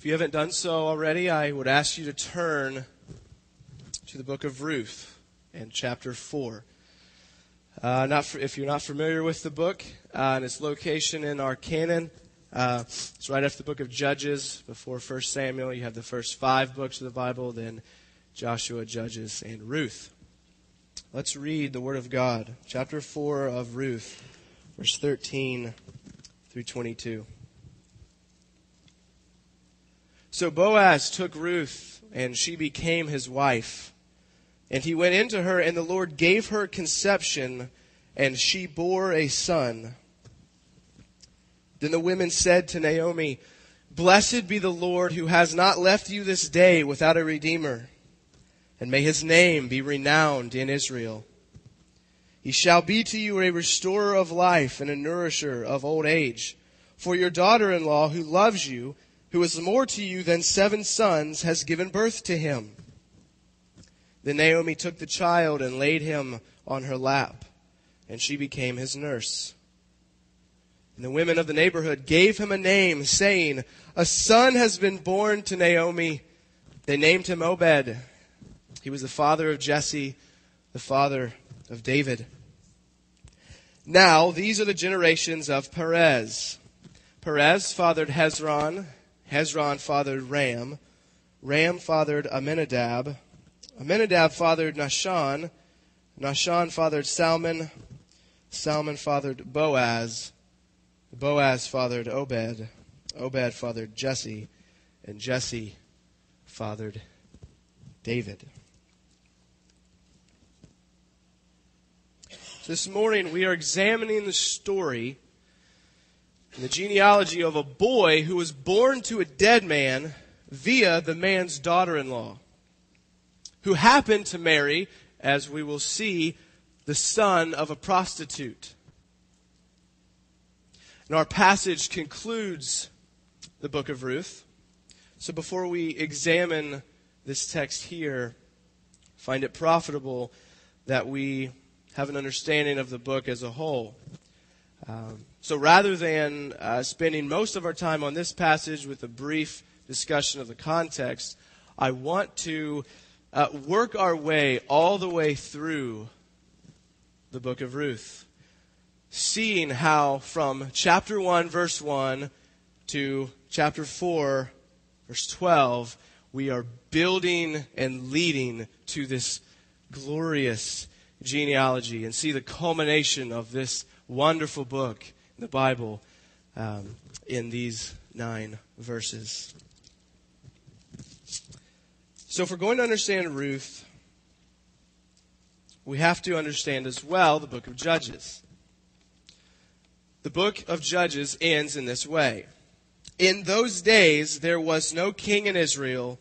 If you haven't done so already, I would ask you to turn to the book of Ruth and chapter 4. Uh, not for, if you're not familiar with the book uh, and its location in our canon, uh, it's right after the book of Judges, before 1 Samuel. You have the first five books of the Bible, then Joshua, Judges, and Ruth. Let's read the Word of God, chapter 4 of Ruth, verse 13 through 22. So Boaz took Ruth, and she became his wife. And he went into her, and the Lord gave her conception, and she bore a son. Then the women said to Naomi, Blessed be the Lord who has not left you this day without a redeemer, and may his name be renowned in Israel. He shall be to you a restorer of life and a nourisher of old age. For your daughter in law, who loves you, who is more to you than seven sons, has given birth to him. Then Naomi took the child and laid him on her lap, and she became his nurse. And the women of the neighborhood gave him a name, saying, A son has been born to Naomi. They named him Obed. He was the father of Jesse, the father of David. Now, these are the generations of Perez. Perez fathered Hezron. Hezron fathered Ram. Ram fathered Amminadab. Amminadab fathered Nahshon. Nahshon fathered Salmon. Salmon fathered Boaz. Boaz fathered Obed. Obed fathered Jesse. And Jesse fathered David. This morning we are examining the story the genealogy of a boy who was born to a dead man via the man's daughter in law, who happened to marry, as we will see, the son of a prostitute. And our passage concludes the book of Ruth. So before we examine this text here, find it profitable that we have an understanding of the book as a whole. Um, so rather than uh, spending most of our time on this passage with a brief discussion of the context, I want to uh, work our way all the way through the book of Ruth, seeing how from chapter 1, verse 1 to chapter 4, verse 12, we are building and leading to this glorious genealogy and see the culmination of this wonderful book the Bible um, in these nine verses. So, if we're going to understand Ruth, we have to understand as well the book of Judges. The book of Judges ends in this way In those days, there was no king in Israel.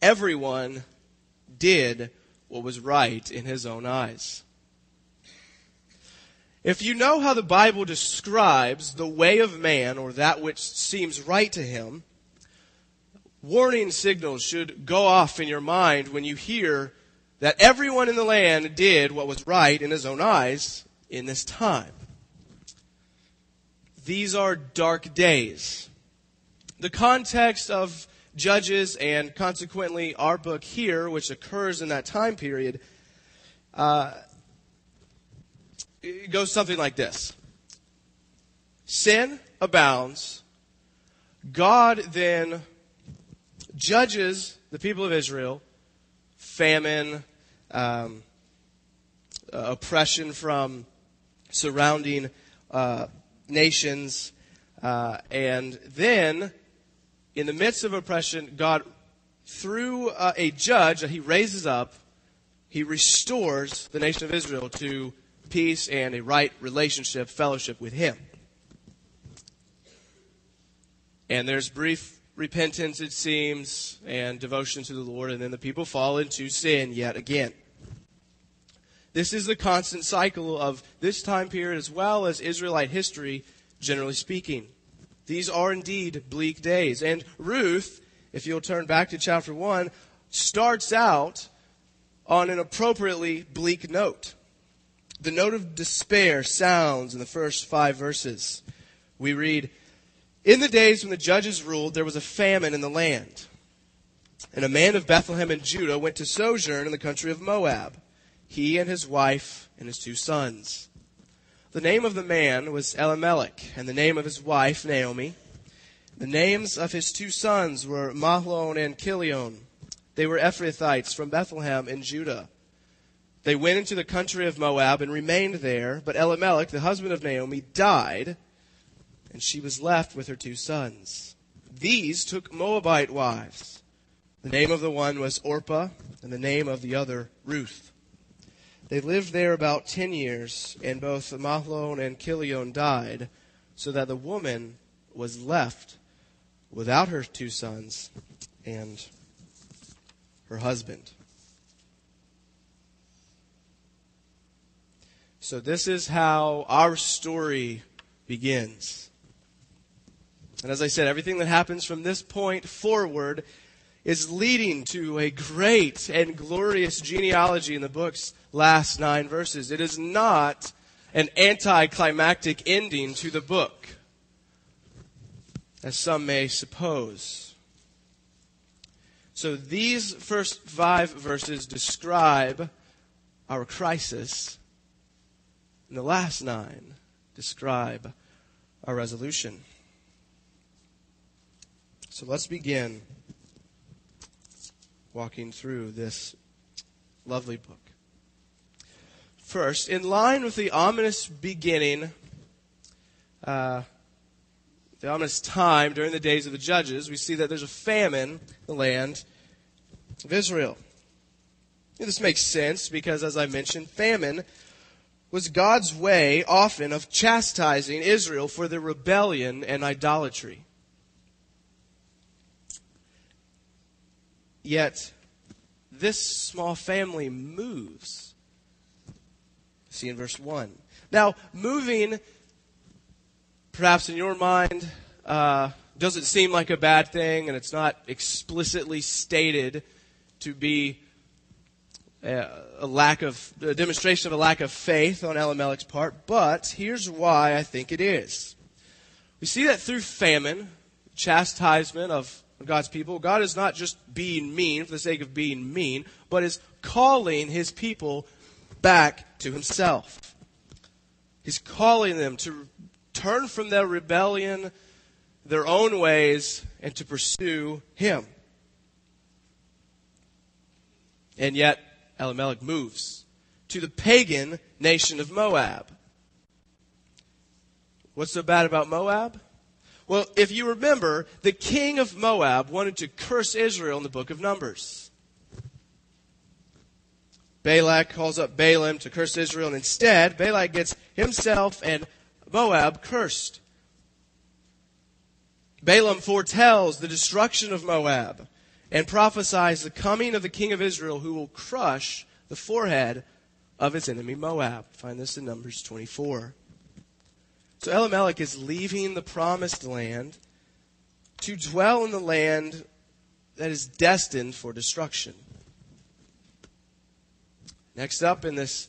Everyone did what was right in his own eyes. If you know how the Bible describes the way of man or that which seems right to him, warning signals should go off in your mind when you hear that everyone in the land did what was right in his own eyes in this time. These are dark days. The context of Judges and consequently our book here, which occurs in that time period, uh, it goes something like this Sin abounds. God then judges the people of Israel, famine, um, uh, oppression from surrounding uh, nations, uh, and then in the midst of oppression, God, through uh, a judge that He raises up, He restores the nation of Israel to peace and a right relationship, fellowship with Him. And there's brief repentance, it seems, and devotion to the Lord, and then the people fall into sin yet again. This is the constant cycle of this time period as well as Israelite history, generally speaking. These are indeed bleak days. And Ruth, if you'll turn back to chapter 1, starts out on an appropriately bleak note the note of despair sounds in the first five verses. We read, In the days when the judges ruled, there was a famine in the land. And a man of Bethlehem in Judah went to sojourn in the country of Moab, he and his wife and his two sons. The name of the man was Elimelech, and the name of his wife Naomi. The names of his two sons were Mahlon and Chilion. They were Ephrathites from Bethlehem in Judah. They went into the country of Moab and remained there, but Elimelech, the husband of Naomi, died, and she was left with her two sons. These took Moabite wives. The name of the one was Orpah, and the name of the other Ruth. They lived there about ten years, and both Mahlon and Chilion died, so that the woman was left without her two sons and her husband. So, this is how our story begins. And as I said, everything that happens from this point forward is leading to a great and glorious genealogy in the book's last nine verses. It is not an anticlimactic ending to the book, as some may suppose. So these first five verses describe our crisis and the last nine describe our resolution. So let's begin walking through this lovely book. First, in line with the ominous beginning, uh, the ominous time during the days of the judges, we see that there's a famine in the land of Israel. And this makes sense because, as I mentioned, famine was God's way often of chastising Israel for their rebellion and idolatry. Yet, this small family moves. See in verse 1. Now, moving, perhaps in your mind, uh, doesn't seem like a bad thing, and it's not explicitly stated to be a lack of a demonstration of a lack of faith on Elimelech's part, but here's why I think it is. We see that through famine, chastisement of God's people, God is not just being mean for the sake of being mean, but is calling his people back to himself. He's calling them to turn from their rebellion, their own ways, and to pursue him. And yet, Elimelech moves to the pagan nation of Moab. What's so bad about Moab? Well, if you remember, the king of Moab wanted to curse Israel in the book of Numbers. Balak calls up Balaam to curse Israel, and instead, Balak gets himself and Moab cursed. Balaam foretells the destruction of Moab and prophesies the coming of the king of Israel who will crush the forehead of his enemy Moab. Find this in Numbers 24. So Elimelech is leaving the promised land to dwell in the land that is destined for destruction. Next up in this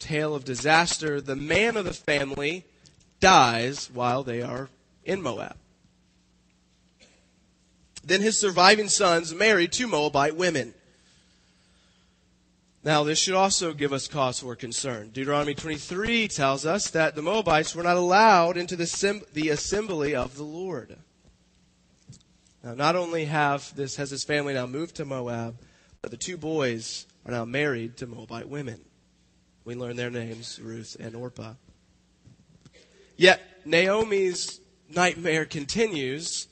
tale of disaster, the man of the family dies while they are in Moab. Then his surviving sons married two Moabite women. Now, this should also give us cause for concern. Deuteronomy 23 tells us that the Moabites were not allowed into the, the assembly of the Lord. Now, not only have this, has his family now moved to Moab, but the two boys are now married to Moabite women. We learn their names, Ruth and Orpah. Yet, Naomi's nightmare continues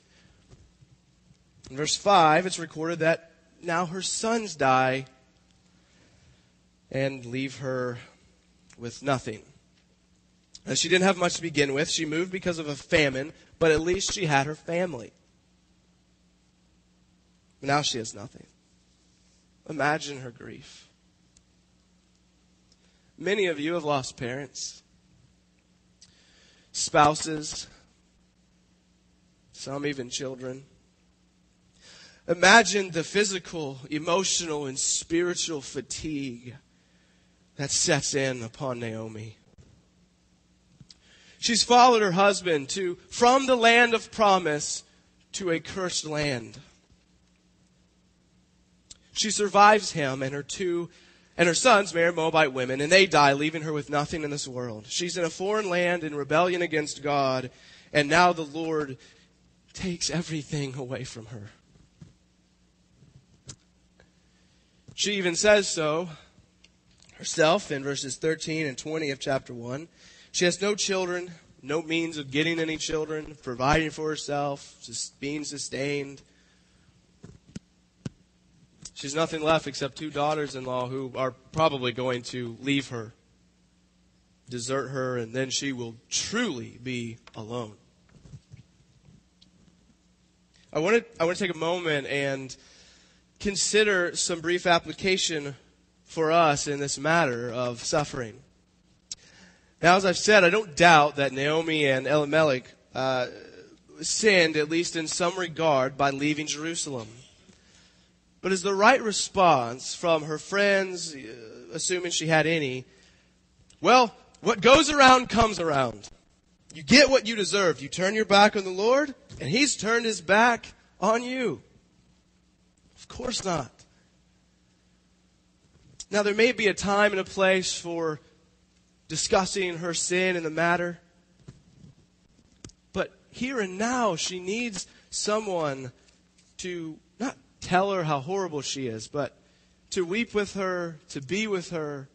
in verse 5, it's recorded that now her sons die and leave her with nothing. Now, she didn't have much to begin with. She moved because of a famine, but at least she had her family. Now she has nothing. Imagine her grief. Many of you have lost parents, spouses, some even children. Imagine the physical, emotional, and spiritual fatigue that sets in upon Naomi. She's followed her husband to, from the land of promise to a cursed land. She survives him and her two and her sons marry Moabite women, and they die, leaving her with nothing in this world. She's in a foreign land in rebellion against God, and now the Lord takes everything away from her. She even says so herself in verses 13 and 20 of chapter 1. She has no children, no means of getting any children, providing for herself, just being sustained. She's nothing left except two daughters in law who are probably going to leave her, desert her, and then she will truly be alone. I want to, I want to take a moment and consider some brief application for us in this matter of suffering. Now, as I've said, I don't doubt that Naomi and Elimelech uh, sinned, at least in some regard, by leaving Jerusalem. But is the right response from her friends, uh, assuming she had any, well, what goes around comes around. You get what you deserve. You turn your back on the Lord, and He's turned His back on you course not. Now, there may be a time and a place for discussing her sin and the matter. But here and now, she needs someone to not tell her how horrible she is, but to weep with her, to be with her.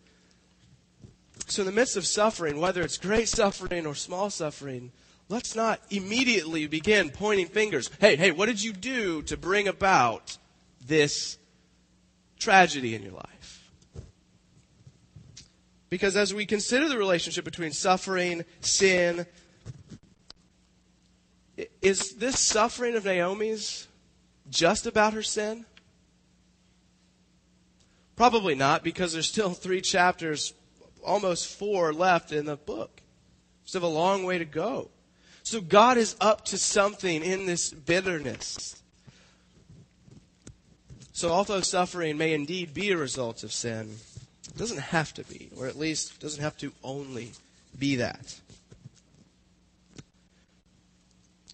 So, in the midst of suffering, whether it's great suffering or small suffering, let's not immediately begin pointing fingers. Hey, hey, what did you do to bring about this tragedy in your life. Because as we consider the relationship between suffering, sin, is this suffering of Naomi's just about her sin? Probably not, because there's still three chapters, almost four left in the book. Still have a long way to go. So God is up to something in this bitterness. So, although suffering may indeed be a result of sin, it doesn't have to be, or at least doesn't have to only be that.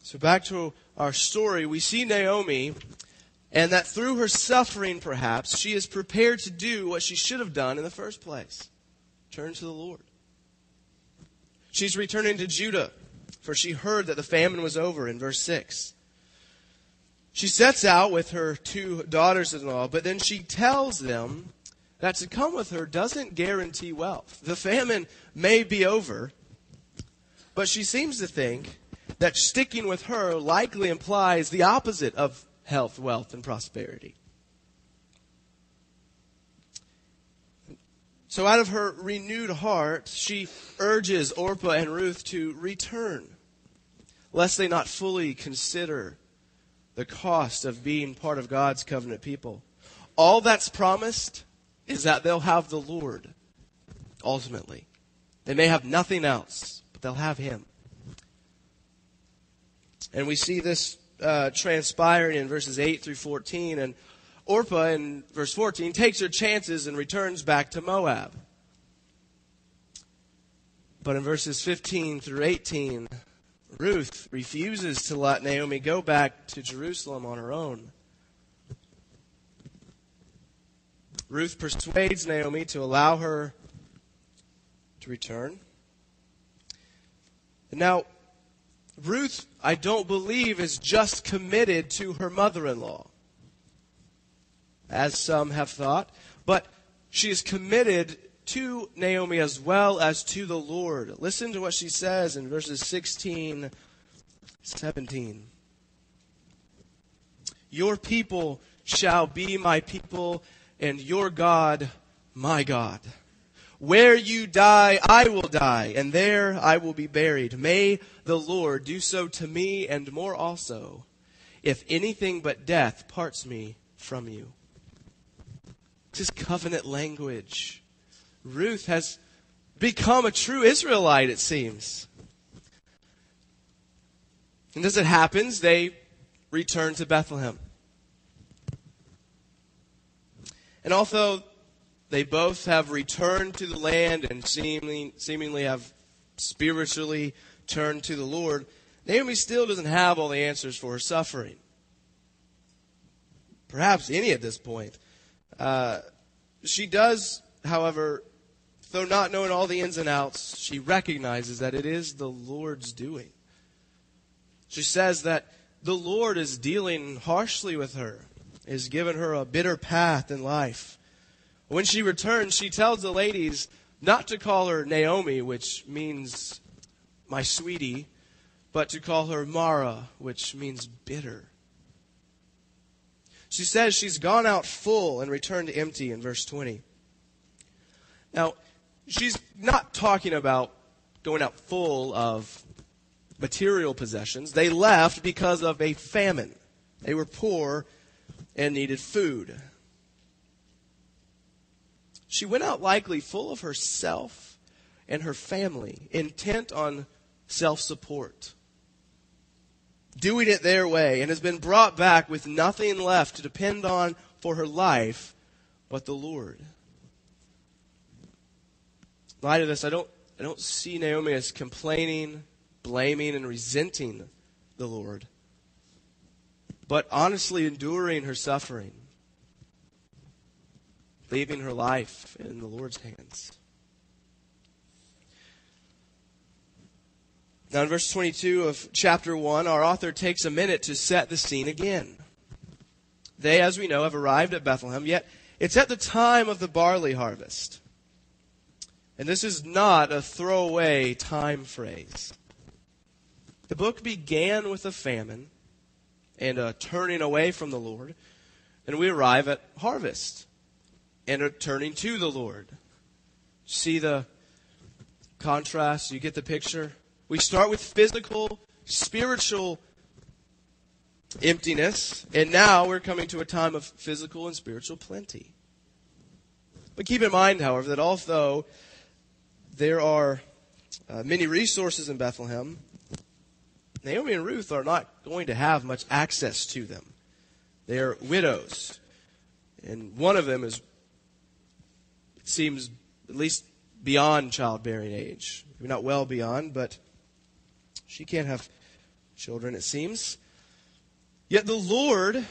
So, back to our story, we see Naomi, and that through her suffering, perhaps, she is prepared to do what she should have done in the first place turn to the Lord. She's returning to Judah, for she heard that the famine was over in verse 6. She sets out with her two daughters in law, but then she tells them that to come with her doesn't guarantee wealth. The famine may be over, but she seems to think that sticking with her likely implies the opposite of health, wealth, and prosperity. So, out of her renewed heart, she urges Orpah and Ruth to return, lest they not fully consider the cost of being part of God's covenant people. All that's promised is that they'll have the Lord ultimately. They may have nothing else, but they'll have Him. And we see this uh, transpiring in verses 8 through 14. And Orpah in verse 14 takes her chances and returns back to Moab. But in verses 15 through 18, Ruth refuses to let Naomi go back to Jerusalem on her own. Ruth persuades Naomi to allow her to return. Now, Ruth, I don't believe, is just committed to her mother in law, as some have thought, but she is committed to Naomi as well as to the Lord. Listen to what she says in verses 16, 17. Your people shall be my people, and your God my God. Where you die, I will die, and there I will be buried. May the Lord do so to me and more also, if anything but death parts me from you. This is covenant language. Ruth has become a true Israelite, it seems. And as it happens, they return to Bethlehem. And although they both have returned to the land and seemingly, seemingly have spiritually turned to the Lord, Naomi still doesn't have all the answers for her suffering. Perhaps any at this point. Uh, she does, however, though not knowing all the ins and outs, she recognizes that it is the Lord's doing. She says that the Lord is dealing harshly with her, is giving her a bitter path in life. When she returns, she tells the ladies not to call her Naomi, which means my sweetie, but to call her Mara, which means bitter. She says she's gone out full and returned empty in verse 20. Now, she's not talking about going out full of material possessions. They left because of a famine. They were poor and needed food. She went out likely full of herself and her family, intent on self support, doing it their way, and has been brought back with nothing left to depend on for her life but the Lord. Light of this, I don't, I don't see Naomi as complaining, blaming, and resenting the Lord, but honestly enduring her suffering leaving her life in the Lord's hands. Now, in verse 22 of chapter 1, our author takes a minute to set the scene again. They, as we know, have arrived at Bethlehem, yet it's at the time of the barley harvest. And this is not a throwaway time phrase. The book began with a famine and a turning away from the Lord, and we arrive at harvest and a turning to the Lord. See the contrast? You get the picture? We start with physical, spiritual emptiness, and now we're coming to a time of physical and spiritual plenty. But keep in mind, however, that although there are uh, many resources in Bethlehem, Naomi and Ruth are not going to have much access to them. They are widows. And one of them is, it seems at least beyond childbearing age. Maybe not well beyond, but she can't have children, it seems. Yet the Lord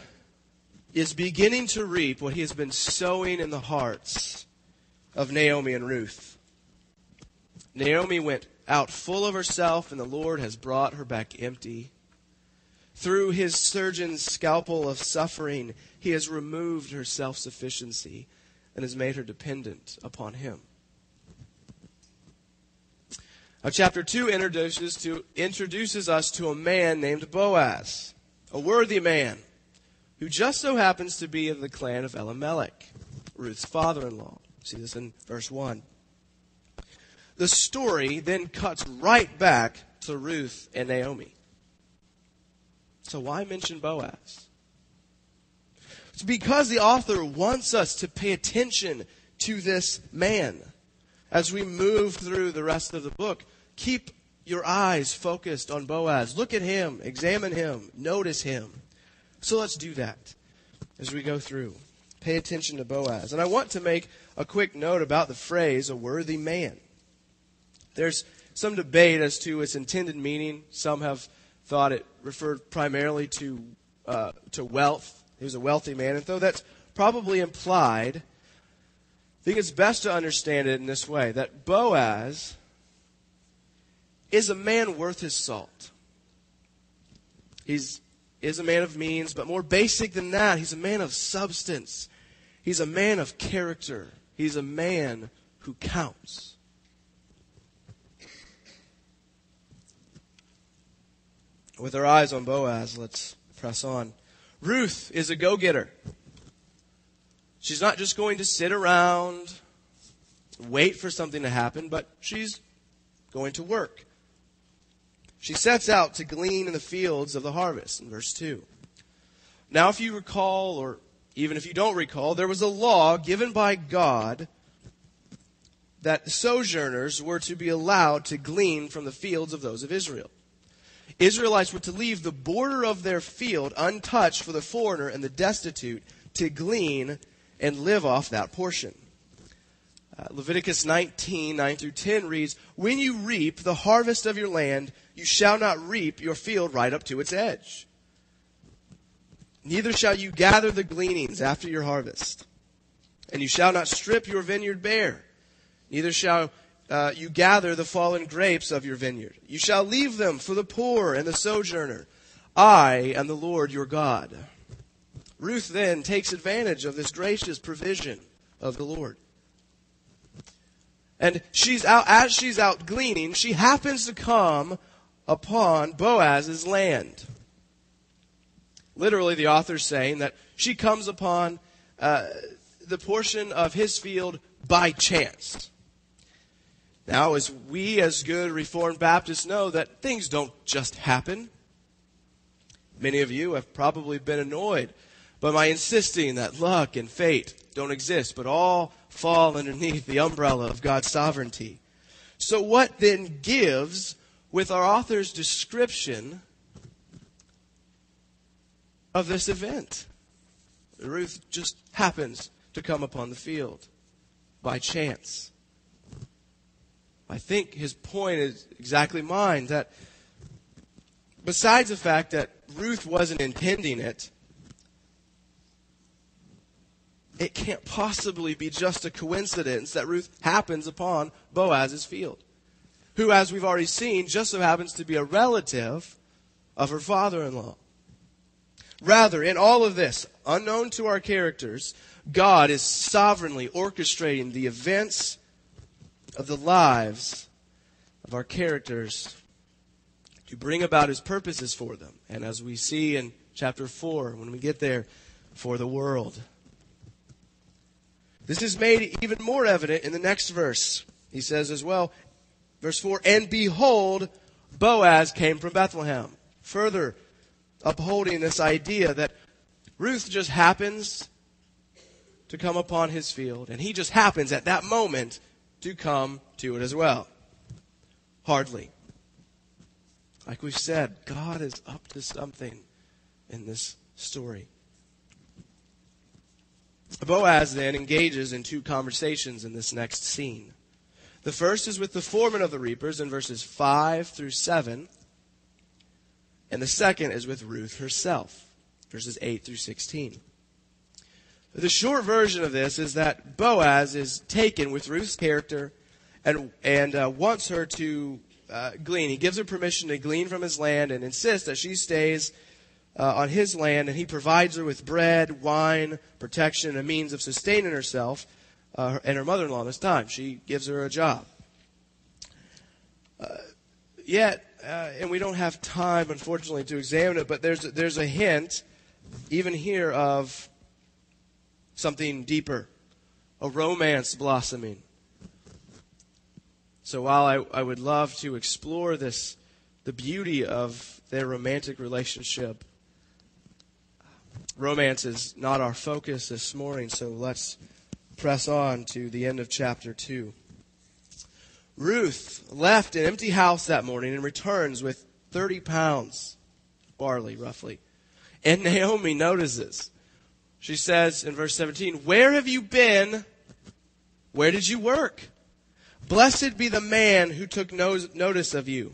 is beginning to reap what he has been sowing in the hearts of Naomi and Ruth. Naomi went out full of herself, and the Lord has brought her back empty. Through his surgeon's scalpel of suffering, he has removed her self sufficiency and has made her dependent upon him. Now, chapter 2 introduces, to, introduces us to a man named Boaz, a worthy man, who just so happens to be of the clan of Elimelech, Ruth's father in law. See this in verse 1. The story then cuts right back to Ruth and Naomi. So, why mention Boaz? It's because the author wants us to pay attention to this man. As we move through the rest of the book, keep your eyes focused on Boaz. Look at him, examine him, notice him. So let's do that as we go through. Pay attention to Boaz. And I want to make a quick note about the phrase, a worthy man. There's some debate as to its intended meaning. Some have thought it referred primarily to, uh, to wealth he was a wealthy man. And though that's probably implied, I think it's best to understand it in this way that Boaz is a man worth his salt. He's is a man of means, but more basic than that, he's a man of substance. He's a man of character. He's a man who counts. With our eyes on Boaz, let's press on. Ruth is a go getter. She's not just going to sit around, wait for something to happen, but she's going to work. She sets out to glean in the fields of the harvest in verse 2. Now, if you recall, or even if you don't recall, there was a law given by God that sojourners were to be allowed to glean from the fields of those of Israel. Israelites were to leave the border of their field untouched for the foreigner and the destitute to glean and live off that portion. Uh, Leviticus 19, 9 through 10 reads, When you reap the harvest of your land, you shall not reap your field right up to its edge. Neither shall you gather the gleanings after your harvest. And you shall not strip your vineyard bare. Neither shall uh, you gather the fallen grapes of your vineyard. You shall leave them for the poor and the sojourner. I am the Lord your God. Ruth then takes advantage of this gracious provision of the Lord. And she's out, as she's out gleaning, she happens to come upon Boaz's land. Literally, the author's saying that she comes upon uh, the portion of his field by chance. Now, as we as good Reformed Baptists know that things don't just happen. Many of you have probably been annoyed by my insisting that luck and fate don't exist, but all fall underneath the umbrella of God's sovereignty. So what then gives with our author's description of this event. Ruth just happens to come upon the field by chance. I think his point is exactly mine that besides the fact that Ruth wasn't intending it, it can't possibly be just a coincidence that Ruth happens upon Boaz's field, who, as we've already seen, just so happens to be a relative of her father in law. Rather, in all of this, unknown to our characters, God is sovereignly orchestrating the events of the lives of our characters to bring about his purposes for them. And as we see in chapter 4, when we get there, for the world. This is made even more evident in the next verse. He says as well, verse 4, And behold, Boaz came from Bethlehem. Further, upholding this idea that Ruth just happens to come upon his field, and he just happens at that moment to come to it as well. Hardly. Like we've said, God is up to something in this story. Boaz then engages in two conversations in this next scene. The first is with the foreman of the reapers in verses 5 through 7. And the second is with Ruth herself, verses 8 through 16. The short version of this is that Boaz is taken with Ruth's character and, and uh, wants her to uh, glean. He gives her permission to glean from his land and insists that she stays uh, on his land, and he provides her with bread, wine, protection, a means of sustaining herself uh, and her mother in law this time. She gives her a job. Uh, yet, uh, and we don't have time, unfortunately, to examine it, but there's, there's a hint, even here, of something deeper, a romance blossoming. So while I, I would love to explore this, the beauty of their romantic relationship, romance is not our focus this morning, so let's press on to the end of chapter 2. Ruth left an empty house that morning and returns with 30 pounds barley, roughly. And Naomi notices. She says in verse 17, Where have you been? Where did you work? Blessed be the man who took notice of you.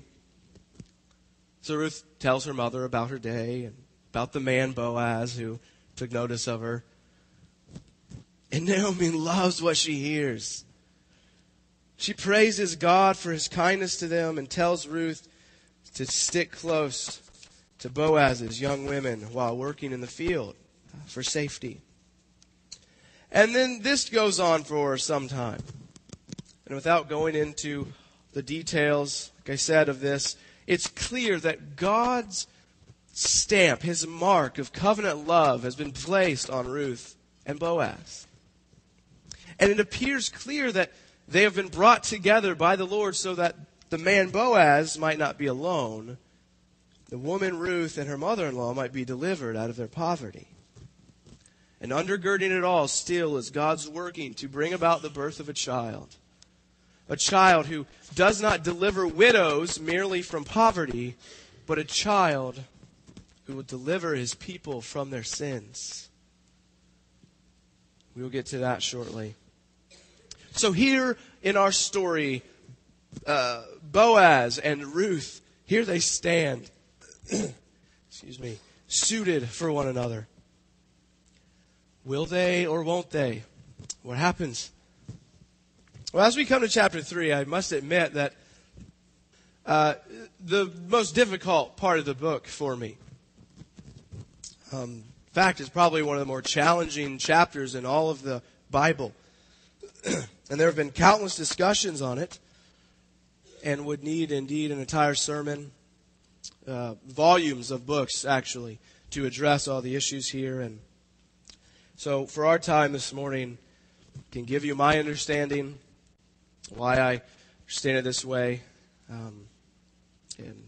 So Ruth tells her mother about her day and about the man Boaz who took notice of her. And Naomi loves what she hears. She praises God for his kindness to them and tells Ruth to stick close to Boaz's young women while working in the field for safety. And then this goes on for some time. And without going into the details, like I said, of this, it's clear that God's stamp, his mark of covenant love, has been placed on Ruth and Boaz. And it appears clear that they have been brought together by the Lord so that the man Boaz might not be alone. The woman Ruth and her mother in law might be delivered out of their poverty. And undergirding it all still is God's working to bring about the birth of a child. A child who does not deliver widows merely from poverty, but a child who will deliver his people from their sins. We will get to that shortly. So, here in our story, uh, Boaz and Ruth Here they stand, excuse me, suited for one another. Will they or won't they? What happens? Well, as we come to chapter 3, I must admit that uh, the most difficult part of the book for me. Um, in fact, it's probably one of the more challenging chapters in all of the Bible. and there have been countless discussions on it and would need indeed an entire sermon, uh, volumes of books actually, to address all the issues here. And so, for our time this morning, can give you my understanding, why I understand it this way. Um, and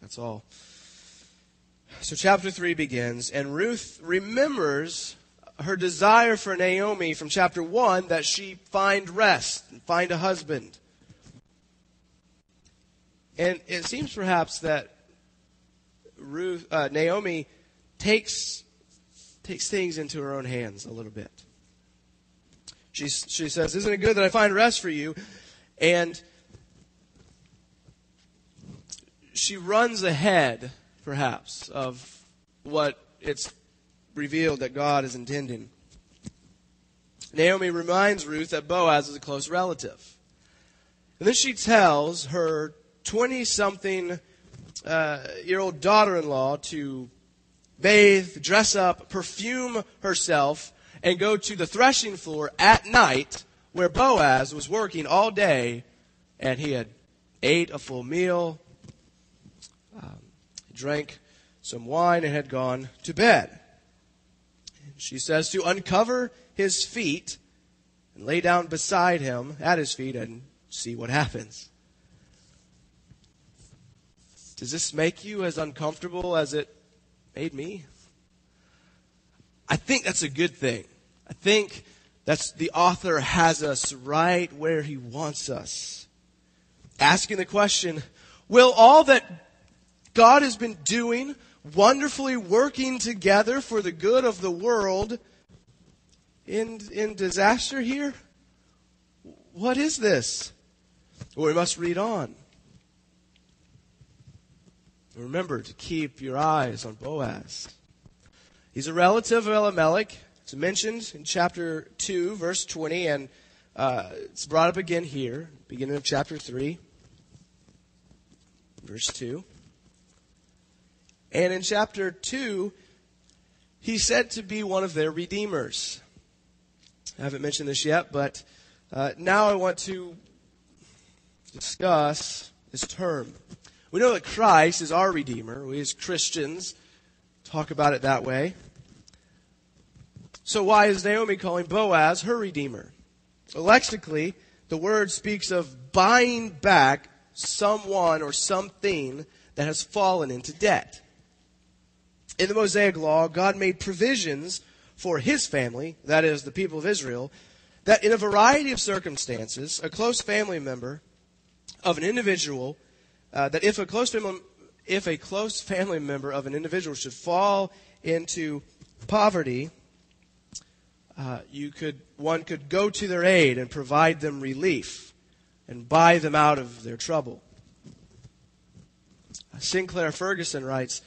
that's all. So, chapter 3 begins, and Ruth remembers her desire for Naomi from chapter 1 that she find rest and find a husband. And it seems perhaps that Ruth, uh, Naomi takes, takes things into her own hands a little bit. She, she says, Isn't it good that I find rest for you? And she runs ahead, perhaps, of what it's revealed that God is intending. Naomi reminds Ruth that Boaz is a close relative. And then she tells her 20 something uh, year old daughter in law to bathe, dress up, perfume herself, and go to the threshing floor at night where Boaz was working all day and he had ate a full meal, um, drank some wine, and had gone to bed. And She says to uncover his feet and lay down beside him at his feet and see what happens. Does this make you as uncomfortable as it made me? I think that's a good thing. I think that's the author has us right where he wants us. Asking the question, will all that God has been doing, wonderfully working together for the good of the world, in, in disaster here? What is this? Well, we must read on. Remember to keep your eyes on Boaz. He's a relative of Elimelech. It's mentioned in chapter 2, verse 20, and uh, it's brought up again here, beginning of chapter 3, verse 2. And in chapter 2, he's said to be one of their redeemers. I haven't mentioned this yet, but uh, now I want to discuss this term. We know that Christ is our Redeemer. We as Christians talk about it that way. So why is Naomi calling Boaz her Redeemer? Well, lexically, the word speaks of buying back someone or something that has fallen into debt. In the Mosaic Law, God made provisions for his family, that is, the people of Israel, that in a variety of circumstances, a close family member of an individual uh, that if a close family, if a close family member of an individual should fall into poverty, uh, you could one could go to their aid and provide them relief and buy them out of their trouble. Sinclair Ferguson writes.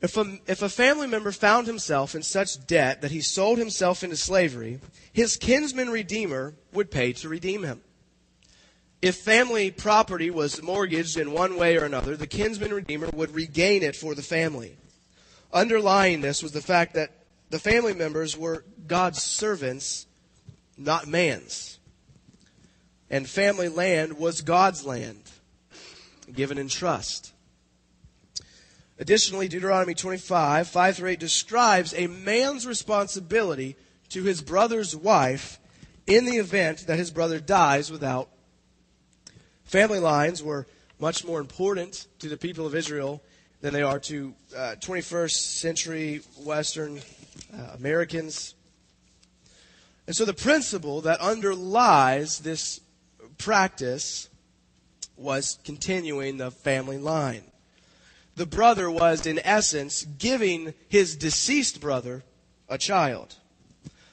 If a, if a family member found himself in such debt that he sold himself into slavery, his kinsman redeemer would pay to redeem him. If family property was mortgaged in one way or another, the kinsman redeemer would regain it for the family. Underlying this was the fact that the family members were God's servants, not man's. And family land was God's land, given in trust. Additionally, Deuteronomy 25, 5 through 8 describes a man's responsibility to his brother's wife in the event that his brother dies without Family lines were much more important to the people of Israel than they are to uh, 21st century Western uh, Americans. And so the principle that underlies this practice was continuing the family line. The brother was, in essence, giving his deceased brother a child.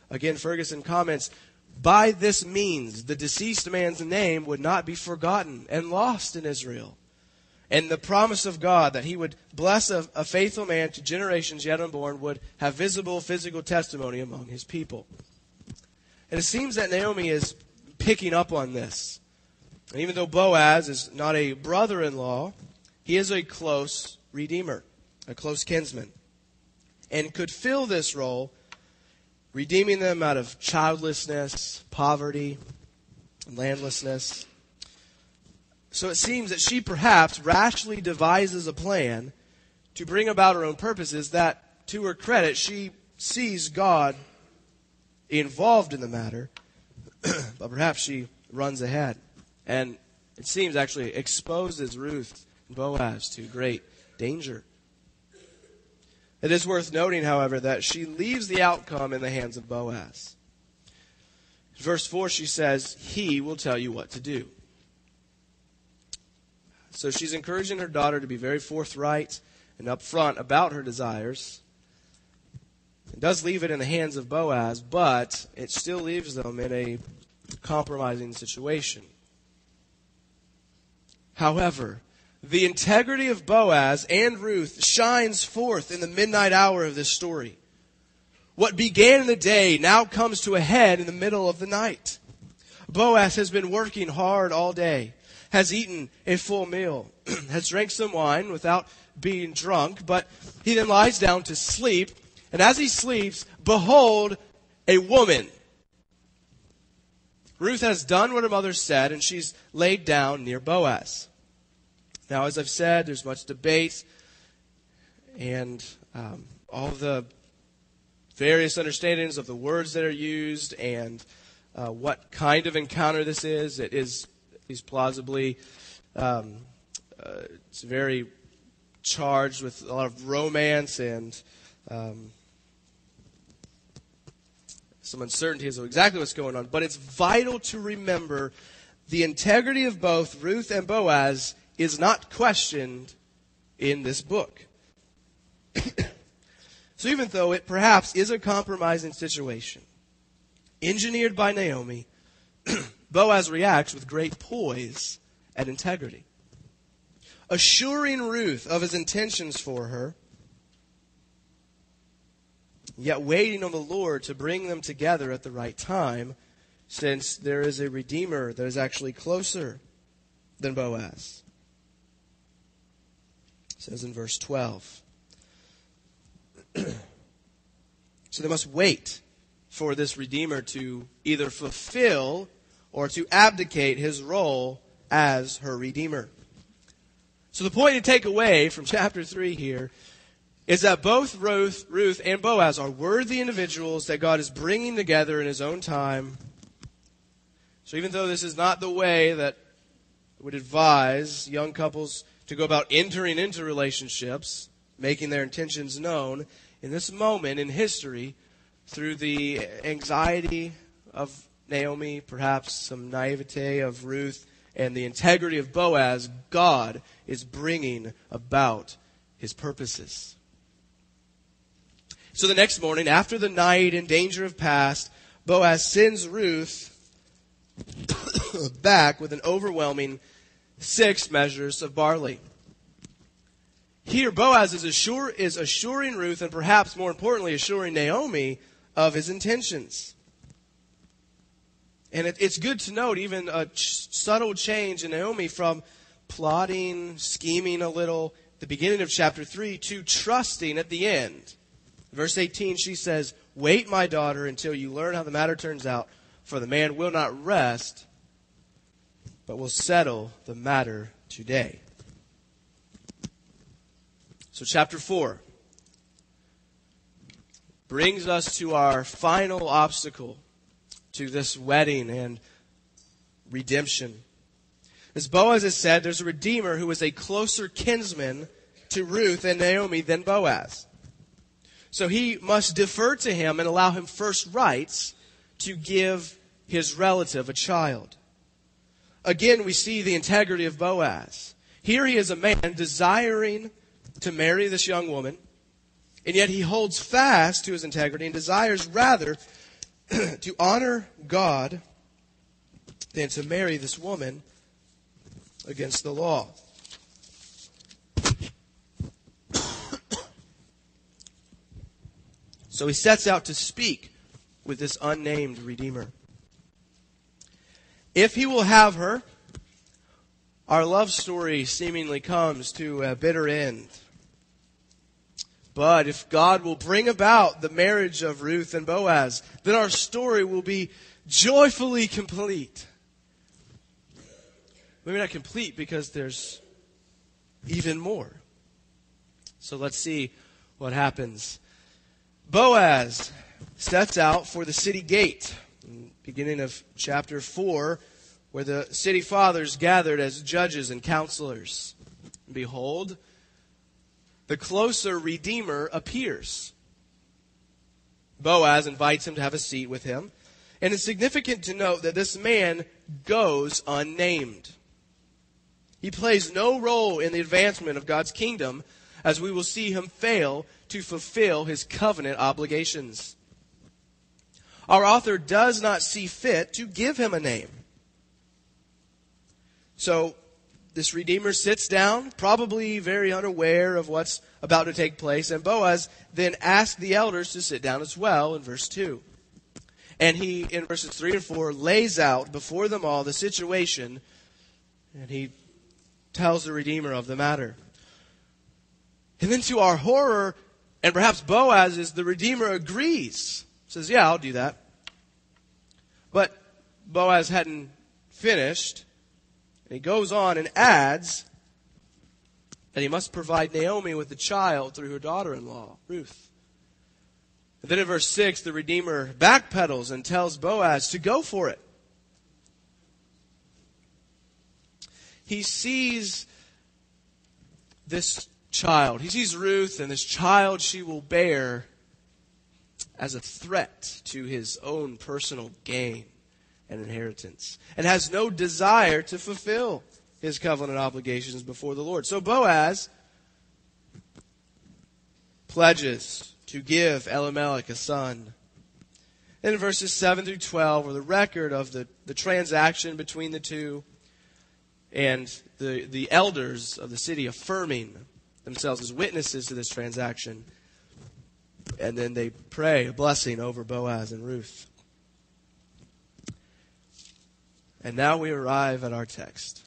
Again, Ferguson comments by this means, the deceased man's name would not be forgotten and lost in Israel. And the promise of God that he would bless a, a, faithful man to generations yet unborn would have visible physical testimony among his people. And it seems that Naomi is picking up on this. And even though Boaz is not a brother in law, he is a close redeemer, a close kinsman, and could fill this role, redeeming them out of childlessness, poverty, landlessness. So it seems that she perhaps rashly devises a plan to bring about her own purposes that, to her credit, she sees God involved in the matter, but perhaps she runs ahead. And it seems actually exposes Ruth and Boaz to great danger. It is worth noting, however, that she leaves the outcome in the hands of Boaz. Verse 4, she says, He will tell you what to do. So she's encouraging her daughter to be very forthright and upfront about her desires. It does leave it in the hands of Boaz, but it still leaves them in a compromising situation. However, the integrity of Boaz and Ruth shines forth in the midnight hour of this story. What began in the day now comes to a head in the middle of the night. Boaz has been working hard all day, has eaten a full meal, has drank some wine without being drunk, but he then lies down to sleep, and as he sleeps, behold, a woman. Ruth has done what her mother said, and she's laid down near Boaz. Now, as I've said, there's much debate and um, all the various understandings of the words that are used and uh, what kind of encounter this is. It is, at least plausibly, um, uh, it's very charged with a lot of romance and um, some uncertainty as to exactly what's going on. But it's vital to remember the integrity of both Ruth and Boaz is not questioned in this book. so even though it perhaps is a compromising situation, engineered by Naomi, Boaz reacts with great poise and integrity. Assuring Ruth of his intentions for her, yet waiting on the Lord to bring them together at the right time, since there is a Redeemer that is actually closer than Boaz says in verse 12. so they must wait for this Redeemer to either fulfill or to abdicate his role as her Redeemer. So the point to take away from chapter 3 here is that both Ruth, Ruth and Boaz are worthy individuals that God is bringing together in his own time. So even though this is not the way that would advise young couples to go about entering into relationships, making their intentions known, in this moment in history, through the anxiety of Naomi, perhaps some naivete of Ruth, and the integrity of Boaz, God is bringing about his purposes. So the next morning, after the night and danger have passed, Boaz sends Ruth back with an overwhelming six measures of barley. Here, Boaz is, assure, is assuring Ruth, and perhaps more importantly, assuring Naomi of his intentions. And it, it's good to note even a ch- subtle change in Naomi from plotting, scheming a little, the beginning of chapter 3, to trusting at the end. Verse 18, she says, Wait, my daughter, until you learn how the matter turns out, for the man will not rest but will settle the matter today. So, chapter 4 brings us to our final obstacle to this wedding and redemption. As Boaz has said, there's a Redeemer who is a closer kinsman to Ruth and Naomi than Boaz. So he must defer to him and allow him first rights to give his relative a child. Again, we see the integrity of Boaz. Here he is a man desiring to marry this young woman, and yet he holds fast to his integrity and desires rather to honor God than to marry this woman against the law. so he sets out to speak with this unnamed Redeemer. If he will have her, our love story seemingly comes to a bitter end. But if God will bring about the marriage of Ruth and Boaz, then our story will be joyfully complete. Maybe not complete because there's even more. So let's see what happens. Boaz sets out for the city gate, beginning of chapter 4, where the city fathers gathered as judges and counselors. Behold, the closer Redeemer appears. Boaz invites him to have a seat with him. And it's significant to note that this man goes unnamed. He plays no role in the advancement of God's kingdom, as we will see him fail to fulfill his covenant obligations. Our author does not see fit to give him a name. So this Redeemer sits down, probably very unaware of what's about to take place, and Boaz then asks the elders to sit down as well in verse 2. And he, in verses 3 and 4, lays out before them all the situation, and he tells the Redeemer of the matter. And then to our horror, and perhaps Boaz is the Redeemer agrees. Says, yeah, I'll do that. But Boaz hadn't finished. And he goes on and adds that he must provide Naomi with a child through her daughter in law, Ruth. And then in verse 6, the Redeemer backpedals and tells Boaz to go for it. He sees this child. He sees Ruth and this child she will bear as a threat to his own personal gain and inheritance, and has no desire to fulfill his covenant obligations before the Lord. So Boaz pledges to give Elimelech a son. Then verses 7 through 12 are the record of the, the transaction between the two and the, the elders of the city affirming themselves as witnesses to this transaction. And then they pray a blessing over Boaz and Ruth. And now we arrive at our text.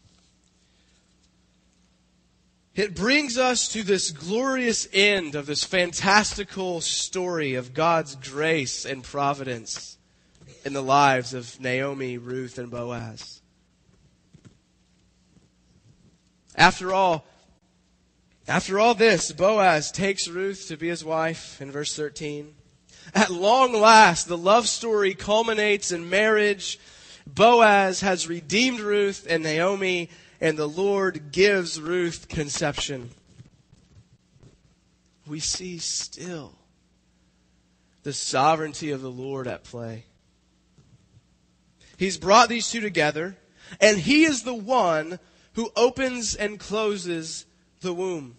It brings us to this glorious end of this fantastical story of God's grace and providence in the lives of Naomi, Ruth, and Boaz. After all, after all this, Boaz takes Ruth to be his wife in verse 13. At long last, the love story culminates in marriage Boaz has redeemed Ruth and Naomi, and the Lord gives Ruth conception. We see still the sovereignty of the Lord at play. He's brought these two together, and He is the one who opens and closes the womb.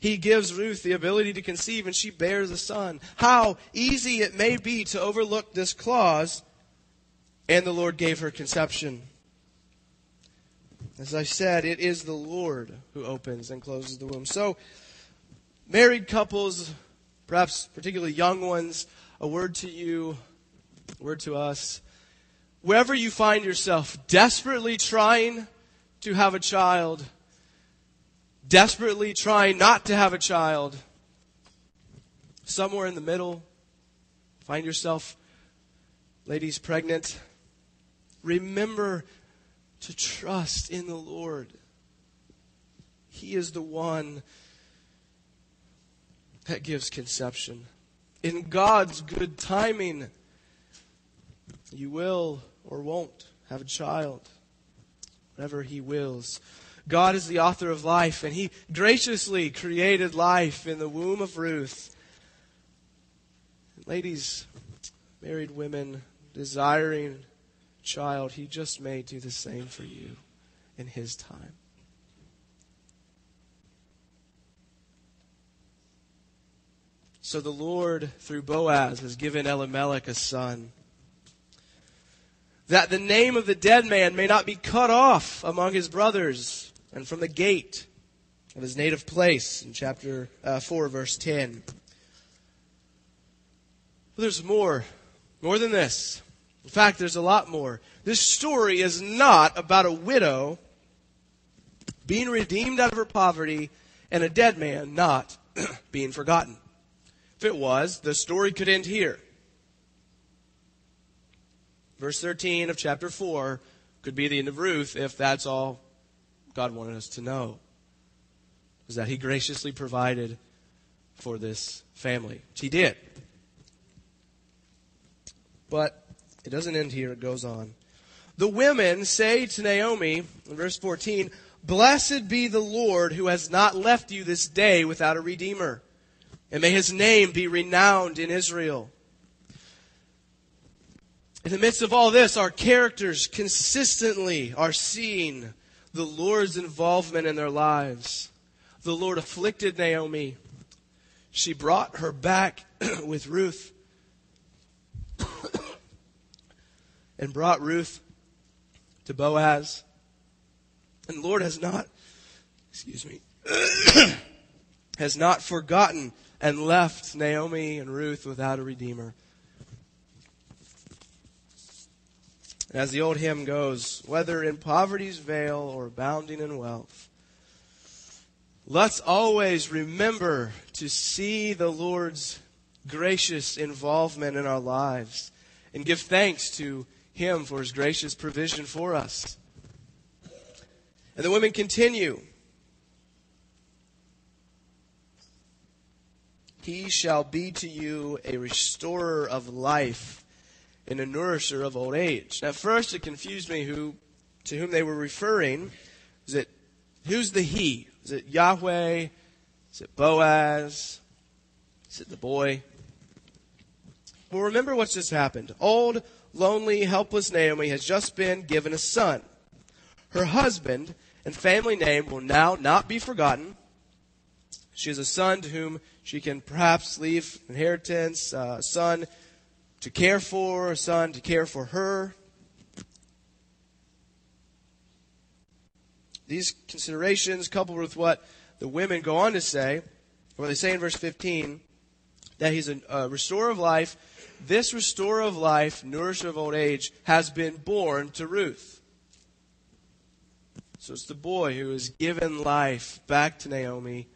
He gives Ruth the ability to conceive, and she bears a son. How easy it may be to overlook this clause and the Lord gave her conception. As I said, it is the Lord who opens and closes the womb. So, married couples, perhaps particularly young ones, a word to you, a word to us. Wherever you find yourself desperately trying to have a child, desperately trying not to have a child, somewhere in the middle, find yourself, ladies, pregnant Remember to trust in the Lord. He is the one that gives conception. In God's good timing, you will or won't have a child. Whatever He wills. God is the author of life, and He graciously created life in the womb of Ruth. Ladies, married women, desiring child, He just may do the same for you in His time. So the Lord, through Boaz, has given Elimelech a son. that the name of the dead man may not be cut off among his brothers and from the gate of his native place in chapter uh, 4 verse 10 but there's more more than this. In fact there's a lot more. This story is not about a widow being redeemed out of her poverty and a dead man not being forgotten. If it was the story could end here. Verse 13 of chapter 4 could be the end of Ruth if that's all God wanted us to know. Is that He graciously provided for this family, which He did. But it doesn't end here, it goes on. The women say to Naomi, in verse 14, Blessed be the Lord who has not left you this day without a redeemer, and may his name be renowned in Israel. In the midst of all this, our characters consistently are seeing the Lord's involvement in their lives. The Lord afflicted Naomi. She brought her back with Ruth and brought Ruth to Boaz. And the Lord has not, excuse me, has not forgotten and left Naomi and Ruth without a redeemer. As the old hymn goes, whether in poverty's vale or abounding in wealth, let's always remember to see the Lord's gracious involvement in our lives and give thanks to Him for His gracious provision for us. And the women continue. He shall be to you a restorer of life and a nourisher of old age. Now, at first, it confused me who to whom they were referring. Is it who's the he? Is it Yahweh? Is it Boaz? Is it the boy? Well, remember what's just happened. Old, lonely, helpless Naomi has just been given a son. Her husband and family name will now not be forgotten. She has a son to whom she can perhaps leave inheritance, uh, a son to care for, a son to care for her. These considerations, coupled with what the women go on to say, what they say in verse 15, that he's a, a restorer of life. This restorer of life, nourisher of old age, has been born to Ruth. So it's the boy who has given life back to Naomi.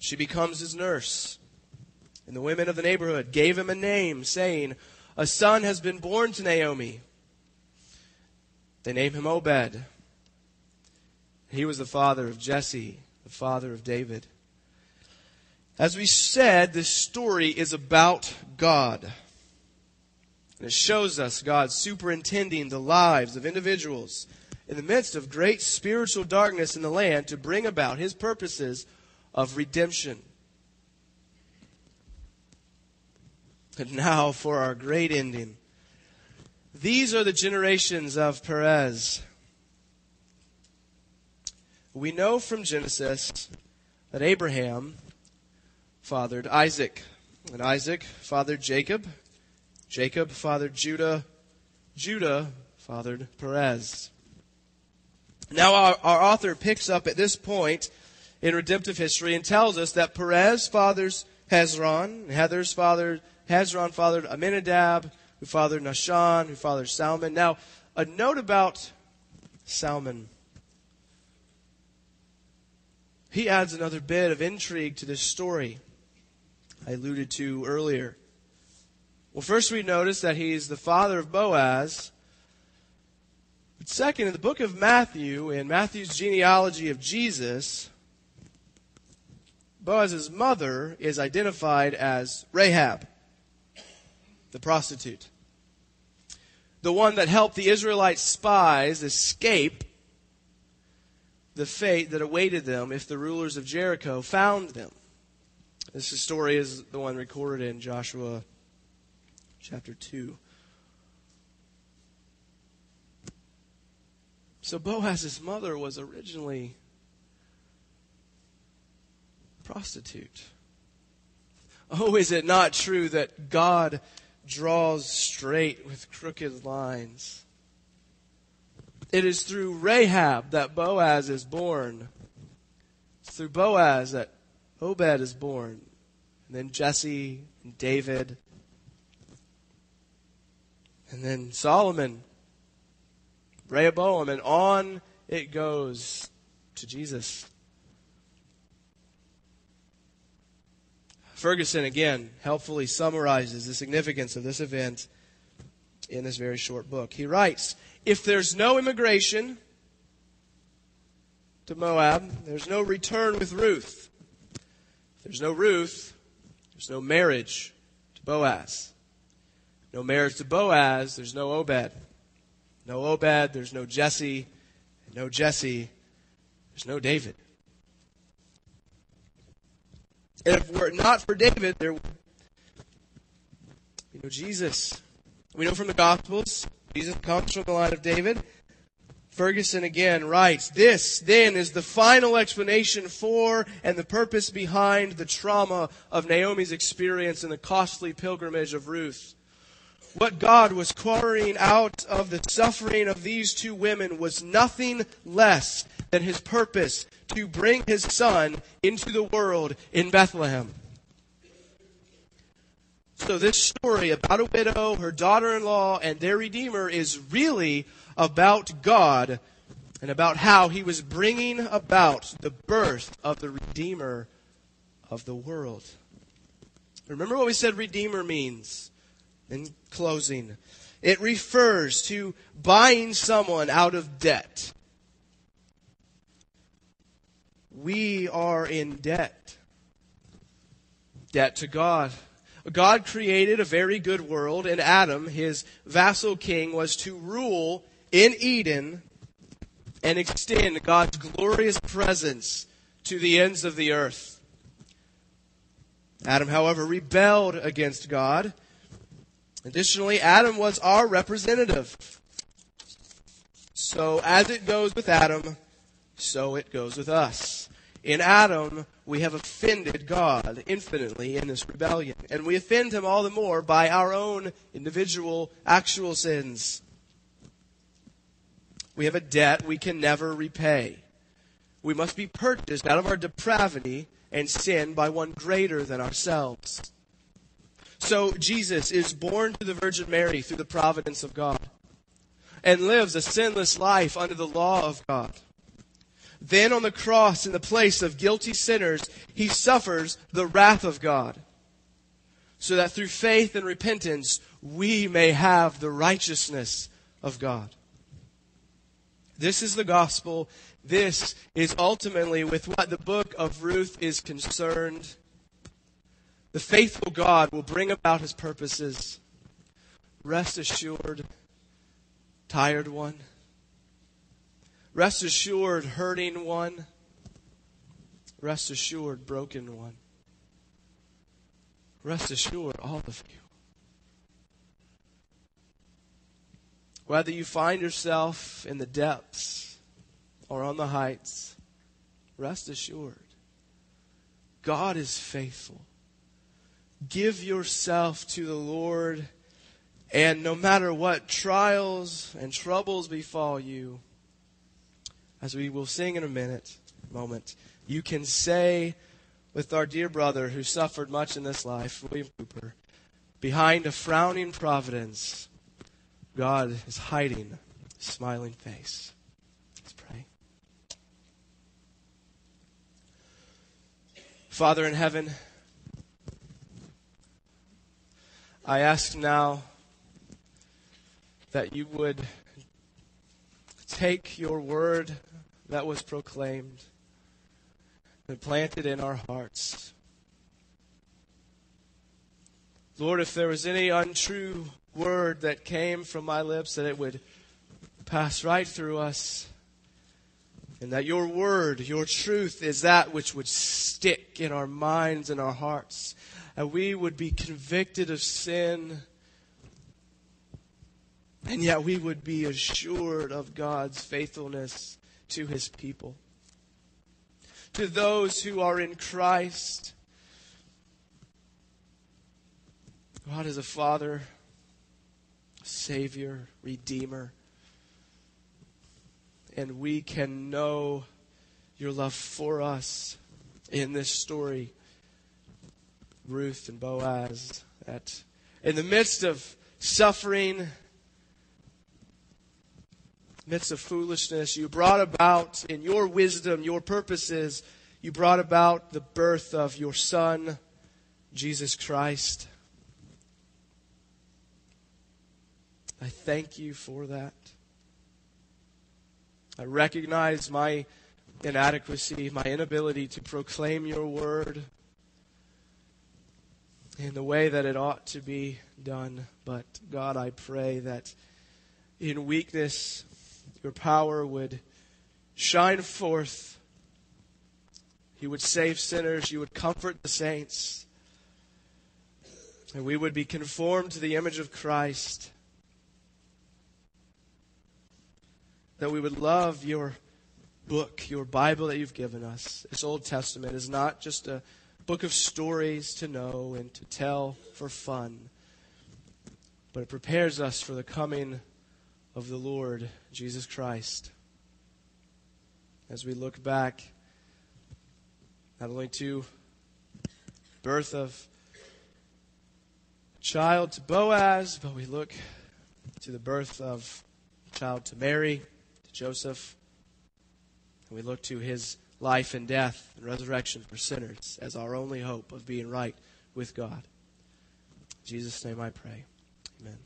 She becomes his nurse. And the women of the neighborhood gave him a name, saying, A son has been born to Naomi. They named him Obed. He was the father of Jesse, the father of David. As we said, this story is about God. And it shows us God superintending the lives of individuals in the midst of great spiritual darkness in the land to bring about his purposes of redemption. And now for our great ending. These are the generations of Perez. We know from Genesis that Abraham fathered Isaac, and Isaac fathered Jacob. Jacob fathered Judah. Judah fathered Perez. Now, our, our author picks up at this point in redemptive history and tells us that Perez fathers Hezron, Heather's fathered Hezron fathered Amminadab, who fathered Nahshon, who fathered Salmon. Now, a note about Salmon. He adds another bit of intrigue to this story I alluded to earlier. Well, first we notice that he's the father of Boaz. But second, in the book of Matthew, in Matthew's genealogy of Jesus, Boaz's mother is identified as Rahab the prostitute. The one that helped the Israelite spies escape the fate that awaited them if the rulers of Jericho found them. This story is the one recorded in Joshua chapter 2. So Boaz's mother was originally a prostitute. Oh, is it not true that God draws straight with crooked lines. It is through Rahab that Boaz is born. It's through Boaz that Obed is born. And then Jesse and David. And then Solomon, Rehoboam, and on it goes to Jesus. Ferguson again helpfully summarizes the significance of this event in this very short book. He writes, if there's no immigration to Moab, there's no return with Ruth. If there's no Ruth, there's no marriage to Boaz. No marriage to Boaz, there's no Obed. No Obed, there's no Jesse. No Jesse, there's no David. If were not for David, there would be no Jesus. We know from the Gospels, Jesus comes from the line of David. Ferguson again writes, This then is the final explanation for and the purpose behind the trauma of Naomi's experience in the costly pilgrimage of Ruth. What God was quarrying out of the suffering of these two women was nothing less than his purpose to bring his son into the world in Bethlehem. So this story about a widow, her daughter-in-law, and their redeemer is really about God and about how he was bringing about the birth of the redeemer of the world. Remember what we said redeemer means in closing. It refers to buying someone out of debt we are in debt. Debt to God. God created a very good world, and Adam, his vassal king, was to rule in Eden and extend God's glorious presence to the ends of the earth. Adam, however, rebelled against God. Additionally, Adam was our representative. So, as it goes with Adam, so it goes with us. In Adam, we have offended God infinitely in this rebellion. And we offend him all the more by our own individual, actual sins. We have a debt we can never repay. We must be purchased out of our depravity and sin by one greater than ourselves. So Jesus is born to the Virgin Mary through the providence of God and lives a sinless life under the law of God. Then on the cross, in the place of guilty sinners, he suffers the wrath of God. So that through faith and repentance, we may have the righteousness of God. This is the gospel. This is ultimately with what the book of Ruth is concerned. The faithful God will bring about his purposes. Rest assured, tired one. Rest assured, hurting one. Rest assured, broken one. Rest assured, all of you. Whether you find yourself in the depths or on the heights, rest assured, God is faithful. Give yourself to the Lord, and no matter what trials and troubles befall you, as we will sing in a minute, moment, you can say with our dear brother who suffered much in this life, William Cowper, behind a frowning providence, God is hiding a smiling face. Let's pray. Father in heaven, I ask now that you would take your word that was proclaimed and planted in our hearts. Lord, if there was any untrue word that came from my lips, that it would pass right through us. And that your word, your truth, is that which would stick in our minds and our hearts. And we would be convicted of sin. And yet we would be assured of God's faithfulness to his people. To those who are in Christ, God is a Father, Savior, Redeemer. And we can know your love for us in this story. Ruth and Boaz, that in the midst of suffering, midst of foolishness, you brought about in your wisdom, your purposes, you brought about the birth of your Son, Jesus Christ. I thank you for that. I recognize my inadequacy, my inability to proclaim your word in the way that it ought to be done. But God, I pray that in weakness, your power would shine forth. You would save sinners. You would comfort the saints. And we would be conformed to the image of Christ. That we would love your book, your Bible that you've given us. This Old Testament is not just a book of stories to know and to tell for fun, but it prepares us for the coming of the Lord Jesus Christ. As we look back not only to birth of child to Boaz, but we look to the birth of child to Mary, to Joseph, and we look to his life and death and resurrection for sinners as our only hope of being right with God. In Jesus' name I pray. Amen.